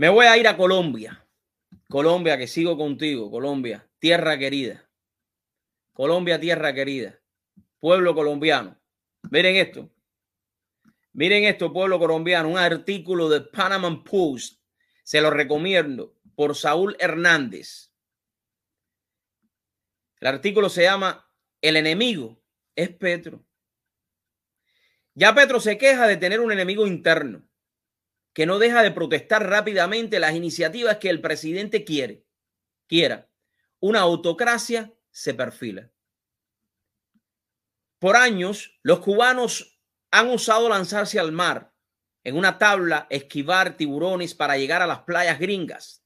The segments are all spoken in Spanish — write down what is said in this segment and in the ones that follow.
Me voy a ir a Colombia. Colombia, que sigo contigo. Colombia, tierra querida. Colombia, tierra querida. Pueblo colombiano. Miren esto. Miren esto, pueblo colombiano. Un artículo de Panama Post. Se lo recomiendo por Saúl Hernández. El artículo se llama El enemigo es Petro. Ya Petro se queja de tener un enemigo interno que no deja de protestar rápidamente las iniciativas que el presidente quiere, quiera. Una autocracia se perfila. Por años, los cubanos han usado lanzarse al mar en una tabla, esquivar tiburones para llegar a las playas gringas.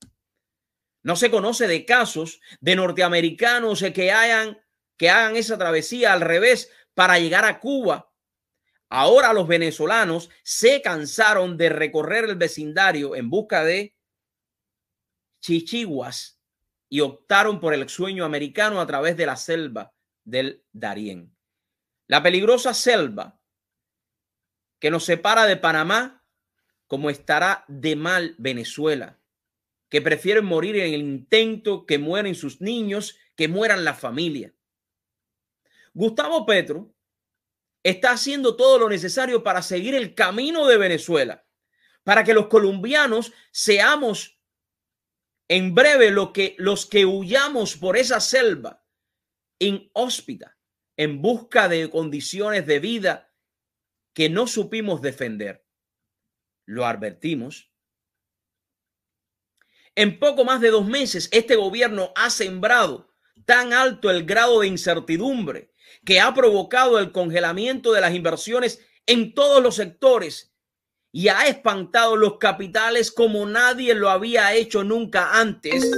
No se conoce de casos de norteamericanos que hayan que hagan esa travesía al revés para llegar a Cuba Ahora los venezolanos se cansaron de recorrer el vecindario en busca de chichiguas y optaron por el sueño americano a través de la selva del Darién. La peligrosa selva que nos separa de Panamá, como estará de mal Venezuela, que prefieren morir en el intento, que mueren sus niños, que mueran la familia. Gustavo Petro está haciendo todo lo necesario para seguir el camino de Venezuela, para que los colombianos seamos en breve lo que, los que huyamos por esa selva inhóspita en busca de condiciones de vida que no supimos defender. Lo advertimos. En poco más de dos meses, este gobierno ha sembrado tan alto el grado de incertidumbre que ha provocado el congelamiento de las inversiones en todos los sectores y ha espantado los capitales como nadie lo había hecho nunca antes,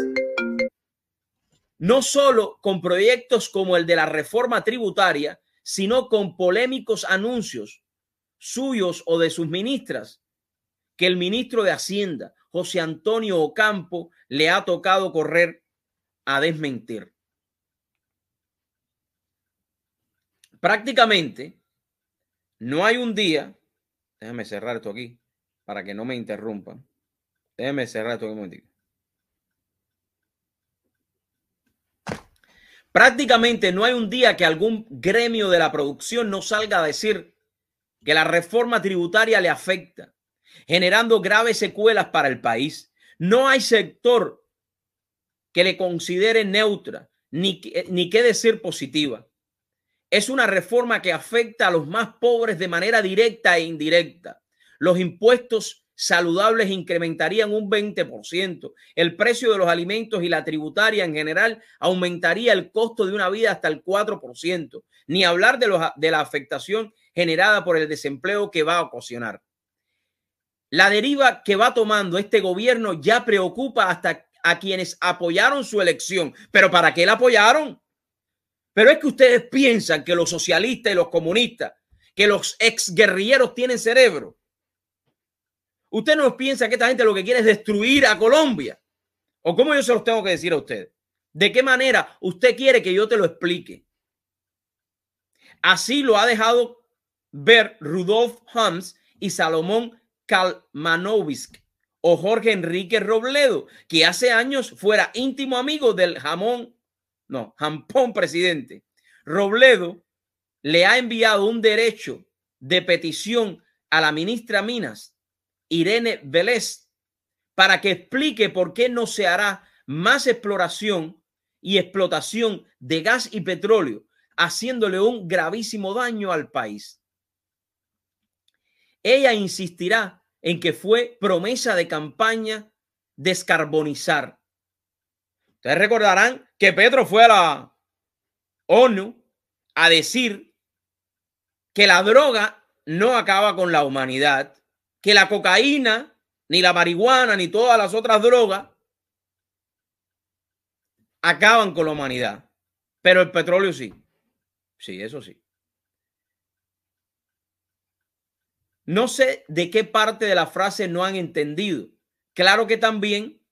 no solo con proyectos como el de la reforma tributaria, sino con polémicos anuncios suyos o de sus ministras, que el ministro de Hacienda, José Antonio Ocampo, le ha tocado correr a desmentir. Prácticamente no hay un día, déjame cerrar esto aquí para que no me interrumpan. Déjame cerrar esto un momentito. Prácticamente no hay un día que algún gremio de la producción no salga a decir que la reforma tributaria le afecta, generando graves secuelas para el país. No hay sector que le considere neutra ni, ni que decir positiva. Es una reforma que afecta a los más pobres de manera directa e indirecta. Los impuestos saludables incrementarían un 20%. El precio de los alimentos y la tributaria en general aumentaría el costo de una vida hasta el 4%. Ni hablar de, los, de la afectación generada por el desempleo que va a ocasionar. La deriva que va tomando este gobierno ya preocupa hasta a quienes apoyaron su elección. ¿Pero para qué la apoyaron? Pero es que ustedes piensan que los socialistas y los comunistas, que los exguerrilleros tienen cerebro. Usted no piensa que esta gente lo que quiere es destruir a Colombia. ¿O cómo yo se los tengo que decir a ustedes? ¿De qué manera usted quiere que yo te lo explique? Así lo ha dejado ver Rudolf Hams y Salomón Kalmanovisk o Jorge Enrique Robledo, que hace años fuera íntimo amigo del jamón no, Jampón presidente, Robledo le ha enviado un derecho de petición a la ministra Minas, Irene Vélez, para que explique por qué no se hará más exploración y explotación de gas y petróleo, haciéndole un gravísimo daño al país. Ella insistirá en que fue promesa de campaña descarbonizar Ustedes recordarán que Petro fue a la ONU a decir que la droga no acaba con la humanidad, que la cocaína, ni la marihuana, ni todas las otras drogas acaban con la humanidad. Pero el petróleo sí. Sí, eso sí. No sé de qué parte de la frase no han entendido. Claro que también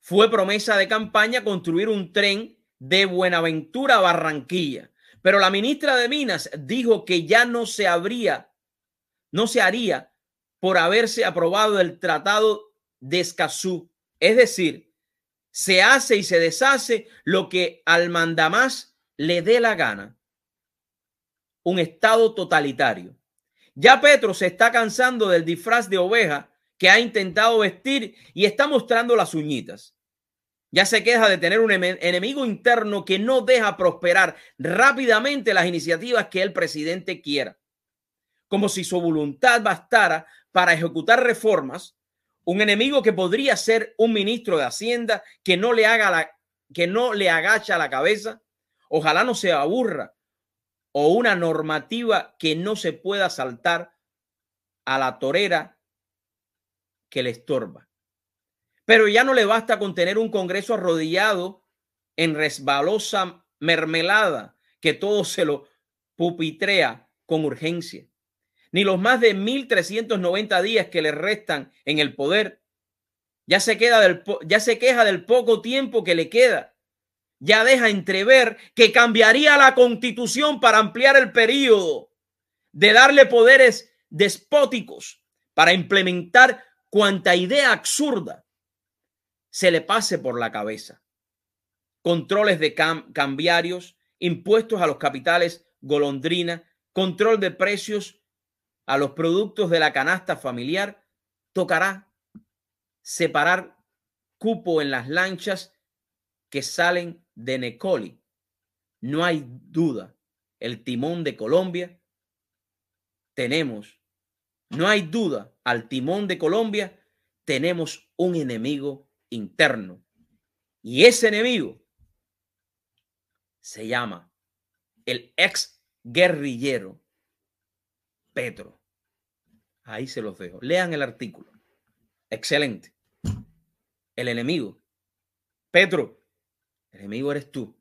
fue promesa de campaña construir un tren de Buenaventura a Barranquilla. Pero la ministra de Minas dijo que ya no se habría, no se haría por haberse aprobado el tratado de Escazú. Es decir, se hace y se deshace lo que al mandamás le dé la gana. Un estado totalitario. Ya Petro se está cansando del disfraz de oveja que ha intentado vestir y está mostrando las uñitas. Ya se queja de tener un enemigo interno que no deja prosperar rápidamente las iniciativas que el presidente quiera. Como si su voluntad bastara para ejecutar reformas, un enemigo que podría ser un ministro de Hacienda que no le haga la que no le agacha la cabeza, ojalá no se aburra o una normativa que no se pueda saltar a la torera que le estorba. Pero ya no le basta con tener un Congreso arrodillado en resbalosa mermelada que todo se lo pupitrea con urgencia. Ni los más de 1.390 días que le restan en el poder. Ya se, queda del, ya se queja del poco tiempo que le queda. Ya deja entrever que cambiaría la constitución para ampliar el periodo, de darle poderes despóticos para implementar cuanta idea absurda se le pase por la cabeza. Controles de cambiarios, impuestos a los capitales golondrina, control de precios a los productos de la canasta familiar, tocará separar cupo en las lanchas que salen de Necoli. No hay duda, el timón de Colombia tenemos, no hay duda, al timón de Colombia tenemos un enemigo interno. Y ese enemigo se llama el ex guerrillero Petro. Ahí se los dejo. Lean el artículo. Excelente. El enemigo. Petro, el enemigo eres tú.